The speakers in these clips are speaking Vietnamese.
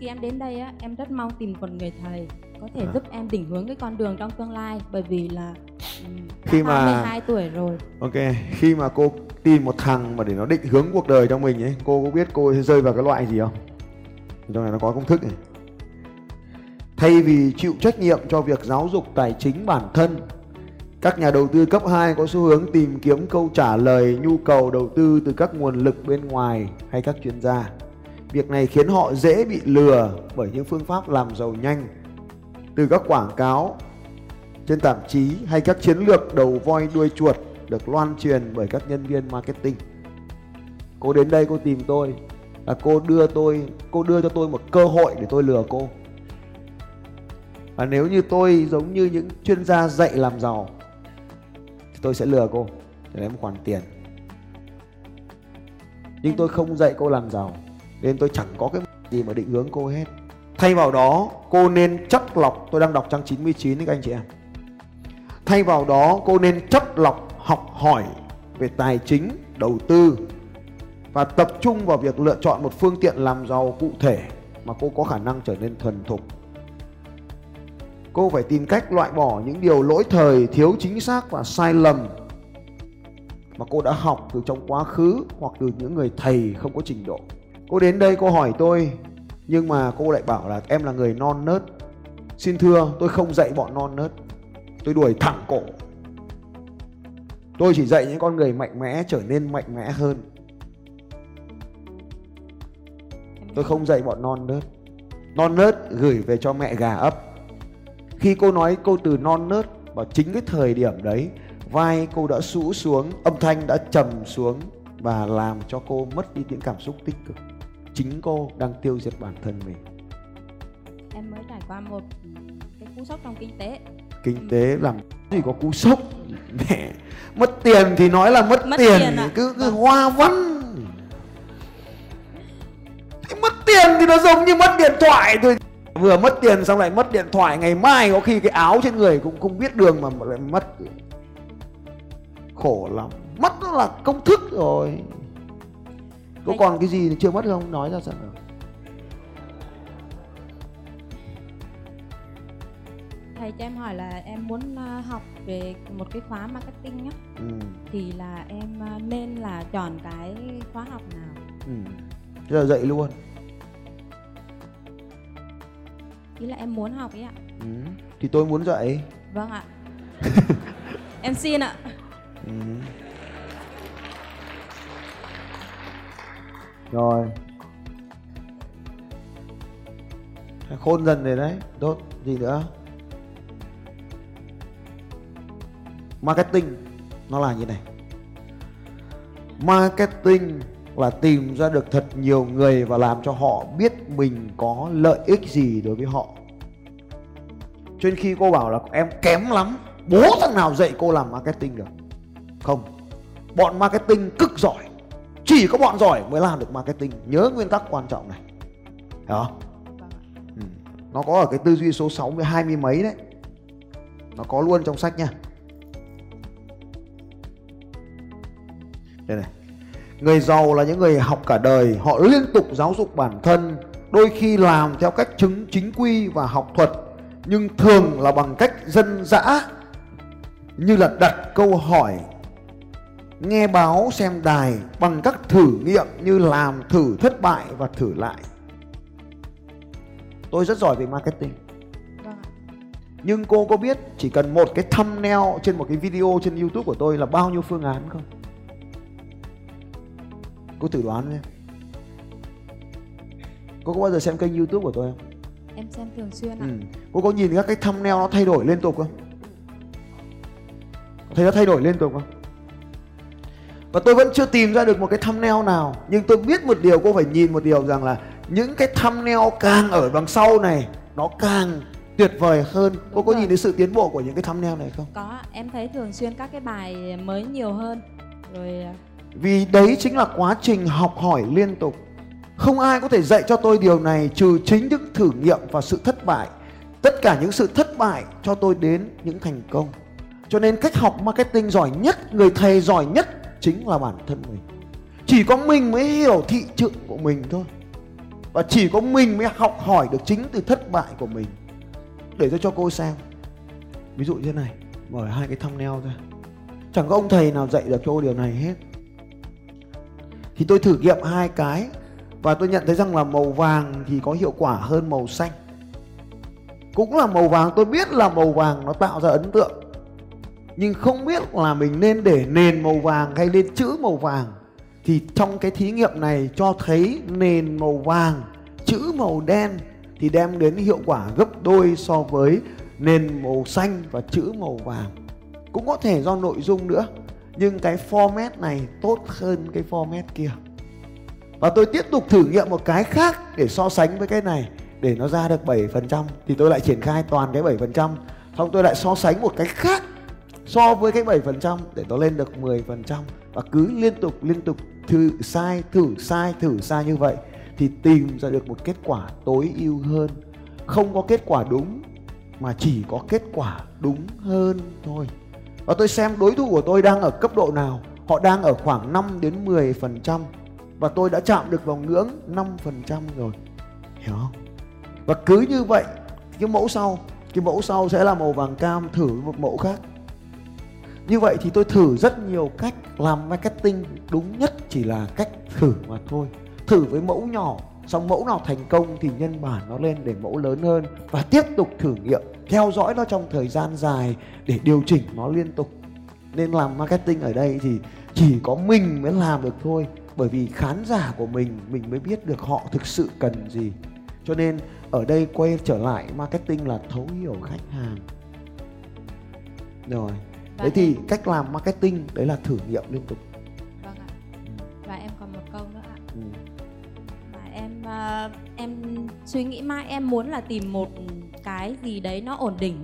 khi em đến đây á em rất mong tìm một người thầy có thể À. giúp em định hướng cái con đường trong tương lai bởi vì là Khi mà- 22 tuổi rồi Ok, khi mà cô tìm một thằng mà để nó định hướng cuộc đời cho mình ấy, cô có biết cô sẽ rơi vào cái loại gì không? Trong này nó có công thức này. Thay vì chịu trách nhiệm cho việc giáo dục tài chính bản thân, các nhà đầu tư cấp 2 có xu hướng tìm kiếm câu trả lời nhu cầu đầu tư từ các nguồn lực bên ngoài hay các chuyên gia. Việc này khiến họ dễ bị lừa bởi những phương pháp làm giàu nhanh từ các quảng cáo trên tạp chí hay các chiến lược đầu voi đuôi chuột được loan truyền bởi các nhân viên marketing. Cô đến đây cô tìm tôi là cô đưa tôi, cô đưa cho tôi một cơ hội để tôi lừa cô. Và nếu như tôi giống như những chuyên gia dạy làm giàu, thì tôi sẽ lừa cô, để lấy một khoản tiền. Nhưng tôi không dạy cô làm giàu nên tôi chẳng có cái gì mà định hướng cô hết. Thay vào đó cô nên chất lọc tôi đang đọc trang 99 đấy các anh chị em. Thay vào đó cô nên chất lọc học hỏi về tài chính, đầu tư và tập trung vào việc lựa chọn một phương tiện làm giàu cụ thể mà cô có khả năng trở nên thuần thục. Cô phải tìm cách loại bỏ những điều lỗi thời, thiếu chính xác và sai lầm mà cô đã học từ trong quá khứ hoặc từ những người thầy không có trình độ. Cô đến đây cô hỏi tôi, nhưng mà cô lại bảo là em là người non nớt. Xin thưa, tôi không dạy bọn non nớt. Tôi đuổi thẳng cổ. Tôi chỉ dạy những con người mạnh mẽ trở nên mạnh mẽ hơn. Tôi không dạy bọn non nớt. Non nớt gửi về cho mẹ gà ấp. Khi cô nói câu từ non nớt vào chính cái thời điểm đấy, vai cô đã sũ xuống, âm thanh đã trầm xuống và làm cho cô mất đi những cảm xúc tích cực chính cô đang tiêu diệt bản thân mình. Em mới trải qua một cái cú sốc trong kinh tế. Kinh tế làm gì có cú sốc? Mẹ mất tiền thì nói là mất, Mất tiền, tiền ạ. cứ cứ Vâng. hoa văn. Thế mất tiền thì nó giống như mất điện thoại thôi. Vừa mất tiền xong lại mất điện thoại ngày mai có khi cái áo trên người cũng không biết đường mà lại mất. Khổ lắm mất nó là công thức rồi có còn cái gì chưa mất không? Nói ra xem nào. Thầy cho em hỏi là em muốn à, học về một cái khóa marketing á. Ừ, thì là em à, nên là chọn cái khóa học nào? Ừ. Thế là dậy luôn. Ý là em muốn học ấy ạ. Ừ. thì tôi muốn dậy vâng ạ. Em xin ạ. Ừ. Rồi. Khôn dần rồi đấy Tốt Gì nữa? Marketing Nó là như này. Marketing là tìm ra được thật nhiều người và làm cho họ biết mình có lợi ích gì đối với họ. Cho nên khi cô bảo là em kém lắm, bố thằng nào dạy cô làm marketing được? Không. Bọn marketing cực giỏi chỉ có bọn giỏi mới làm được marketing. Nhớ nguyên tắc quan trọng này. Hiểu không? Ừ. nó có ở cái tư duy số 60 hai mươi mấy đấy. Nó có luôn trong sách nha. Đây này. Người giàu là những người học cả đời. Họ liên tục giáo dục bản thân, đôi khi làm theo cách chứng chính quy và học thuật, nhưng thường là bằng cách dân dã, như là đặt câu hỏi nghe báo xem đài bằng các thử nghiệm như làm thử thất bại và thử lại. Tôi rất giỏi về marketing. Vâng nhưng cô có biết chỉ cần một cái thumbnail trên một cái video trên youtube của tôi là bao nhiêu phương án không? Cô thử đoán xem cô có bao giờ xem kênh youtube của tôi không? Em xem thường xuyên ạ. Ừ. cô có nhìn các cái thumbnail nó thay đổi liên tục không? Thấy nó thay đổi liên tục không và tôi vẫn chưa tìm ra được một cái thumbnail nào. Nhưng tôi biết một điều cô phải nhìn một điều rằng là những cái thumbnail càng ở đằng sau này nó càng tuyệt vời hơn. Cô Đúng có rồi. nhìn thấy sự tiến bộ của những cái thumbnail này không? Có em thấy thường xuyên các cái bài mới nhiều hơn. Rồi à, vì đấy chính là quá trình học hỏi liên tục. Không ai có thể dạy cho tôi điều này trừ chính những thử nghiệm và sự thất bại. Tất cả những sự thất bại cho tôi đến những thành công. Cho nên cách học marketing giỏi nhất người thầy giỏi nhất chính là bản thân mình. Chỉ có mình mới hiểu thị trường của mình thôi. Và chỉ có mình mới học hỏi được chính từ thất bại của mình. Để tôi cho cô xem. Ví dụ như thế này, mở hai cái thumbnail ra. Chẳng có ông thầy nào dạy được cho cô điều này hết. Thì tôi thử nghiệm hai cái, và tôi nhận thấy rằng là màu vàng thì có hiệu quả hơn màu xanh. Cũng là màu vàng, tôi biết là màu vàng nó tạo ra ấn tượng nhưng không biết là mình nên để nền màu vàng hay lên chữ màu vàng. Thì trong cái thí nghiệm này cho thấy nền màu vàng, chữ màu đen thì đem đến hiệu quả gấp đôi so với nền màu xanh và chữ màu vàng. Cũng có thể do nội dung nữa, nhưng cái format này tốt hơn cái format kia. Và tôi tiếp tục thử nghiệm một cái khác để so sánh với cái này, để nó ra được 7% thì tôi lại triển khai toàn cái 7% xong tôi lại so sánh một cái khác so với cái 7% để nó lên được 10% và cứ liên tục liên tục thử sai thử sai thử sai như vậy thì tìm ra được một kết quả tối ưu hơn. Không có kết quả đúng mà chỉ có kết quả đúng hơn thôi. Và tôi xem đối thủ của tôi đang ở cấp độ nào. Họ đang ở khoảng 5 đến 10% và tôi đã chạm được vào ngưỡng 5% rồi. Hiểu không? Và cứ như vậy, cái mẫu sau, cái mẫu sau sẽ là màu vàng cam thử một mẫu khác như vậy thì tôi thử rất nhiều cách làm marketing. Đúng nhất chỉ là cách thử mà thôi. Thử với mẫu nhỏ. Xong mẫu nào thành công thì nhân bản nó lên để mẫu lớn hơn. Và tiếp tục thử nghiệm, theo dõi nó trong thời gian dài để điều chỉnh nó liên tục. Nên làm marketing ở đây thì chỉ có mình mới làm được thôi. Bởi vì khán giả của mình mình mới biết được họ thực sự cần gì. Cho nên ở đây quay trở lại, marketing là thấu hiểu khách hàng. Rồi và thế thì em, cách làm marketing đấy là thử nghiệm liên tục. Vâng ạ. Và em còn một câu nữa ạ. Ừ. mà em à, em suy nghĩ mãi em muốn là tìm một cái gì đấy nó ổn định.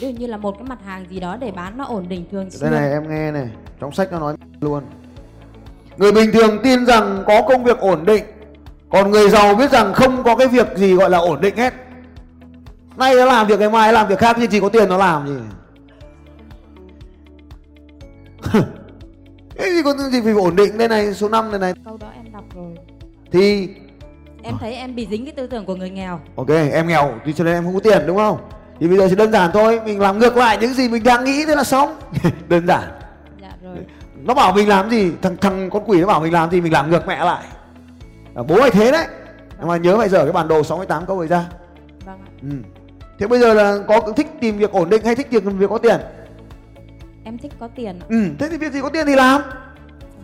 Ví dụ như là một cái mặt hàng gì đó để bán nó ổn định thường xuyên đây này em nghe này. Trong sách nó nói luôn. Người bình thường tin rằng có công việc ổn định còn người giàu biết rằng không có cái việc gì gọi là ổn định hết. Nay nó làm việc ngày mai làm việc khác nhưng chỉ có tiền nó làm gì cái gì có gì phải ổn định đây này số 5 này này. Câu đó em đọc rồi. Thì em thấy em bị dính cái tư tưởng của người nghèo. Ok em nghèo thì cho nên em không có tiền đúng không? Thì bây giờ chỉ đơn giản thôi mình làm ngược lại những gì mình đang nghĩ thế là xong. Đơn giản. Dạ rồi. Nó bảo mình làm gì thằng thằng con quỷ nó bảo mình làm gì mình làm ngược mẹ lại. À, bố mày thế đấy. Nhưng mà nhớ phải dở cái bản đồ 68 câu ấy ra. Vâng ạ. Ừ. thế bây giờ là có thích tìm việc ổn định hay thích tìm việc có tiền em thích có tiền ạ. ừ. thế thì việc gì có tiền thì làm?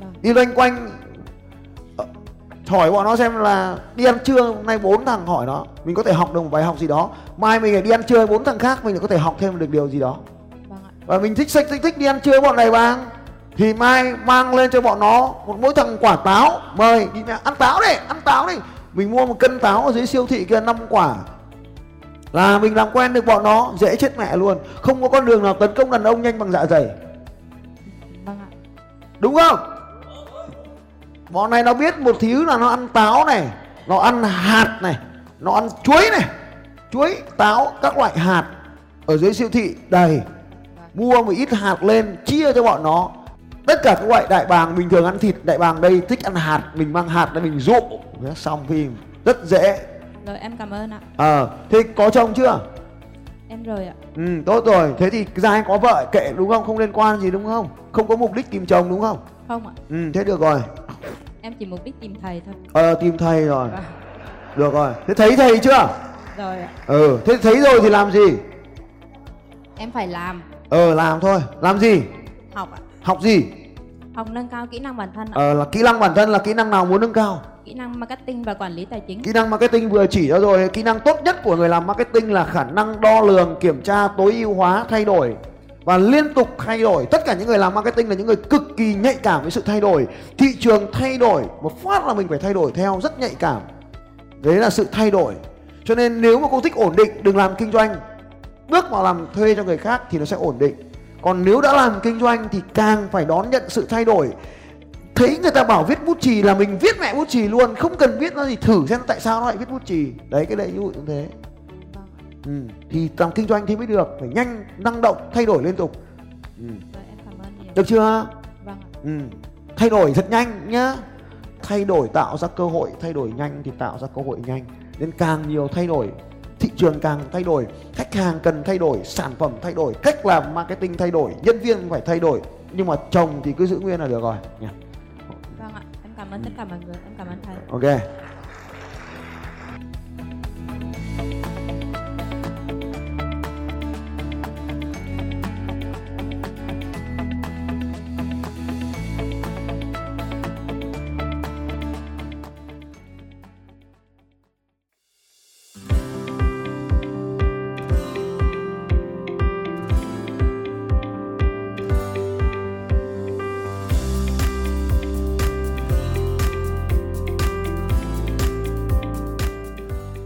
Vâng. Đi loanh quanh Ờ, hỏi bọn nó xem là đi ăn trưa hôm nay bốn thằng hỏi nó mình có thể học được một bài học gì đó. Mai mình lại đi ăn trưa bốn thằng khác mình lại có thể học thêm được điều gì đó. Vâng ạ. Và mình thích thích thích, thích đi ăn trưa bọn này bằng thì mai mang lên cho bọn nó một mỗi thằng quả táo. Mời đi ăn táo đi ăn táo đi. Mình mua một cân táo ở dưới siêu thị kia năm quả là mình làm quen được bọn nó, dễ chết mẹ luôn. Không có con đường nào tấn công đàn ông nhanh bằng dạ dày. Đúng không? Bọn này nó biết một thứ là nó ăn táo này, nó ăn hạt này, nó ăn chuối này. Chuối, táo, các loại hạt ở dưới siêu thị, đầy. Mua một ít hạt lên, chia cho bọn nó. Tất cả các loại đại bàng, bình thường ăn thịt, đại bàng đây, thích ăn hạt, mình mang hạt để mình dụ xong phim, rất dễ rồi em cảm ơn ạ. Ờ thế có chồng chưa? Em rồi ạ. Ừ tốt rồi. Thế thì ra anh có vợ kệ đúng không? Không liên quan gì đúng không? Không có mục đích tìm chồng đúng không? Không ạ. Ừ thế được rồi. Em chỉ mục đích tìm thầy thôi. Ờ tìm thầy rồi. Vâng. được rồi. Thế thấy thầy chưa? Rồi ạ. ờ thế thấy rồi thì làm gì? Em phải làm. Ờ làm thôi. Làm gì? Học ạ. Học gì học nâng cao kỹ năng bản thân ạ. Ờ là kỹ năng bản thân là kỹ năng nào muốn nâng cao? Kỹ năng marketing và quản lý tài chính. Kỹ năng marketing vừa chỉ ra rồi kỹ năng tốt nhất của người làm marketing là khả năng đo lường kiểm tra tối ưu hóa thay đổi và liên tục thay đổi. Tất cả những người làm marketing là những người cực kỳ nhạy cảm với sự thay đổi. Thị trường thay đổi một phát là mình phải thay đổi theo rất nhạy cảm. Đấy là sự thay đổi. Cho nên nếu mà cô thích ổn định đừng làm kinh doanh. Bước vào làm thuê cho người khác thì nó sẽ ổn định còn nếu đã làm kinh doanh thì càng phải đón nhận sự thay đổi. Thấy người ta bảo viết bút chì là mình viết mẹ bút chì luôn không cần viết nó gì thử xem tại sao nó lại viết bút chì. Đấy cái đấy ví dụ như thế. Vâng. Ừ. thì làm kinh doanh thì mới được phải nhanh năng động thay đổi liên tục. Ừ. Nhiều. Được chưa? Vâng ừ. thay đổi thật nhanh nhá. Thay đổi tạo ra cơ hội thay đổi nhanh thì tạo ra cơ hội nhanh. Nên càng nhiều thay đổi thị trường càng thay đổi khách hàng cần thay đổi sản phẩm thay đổi cách làm marketing thay đổi nhân viên phải thay đổi. Nhưng mà chồng thì cứ giữ nguyên là được rồi. Nhỉ vâng ạ. Em cảm ơn tất cả mọi người em cảm ơn thầy. Ok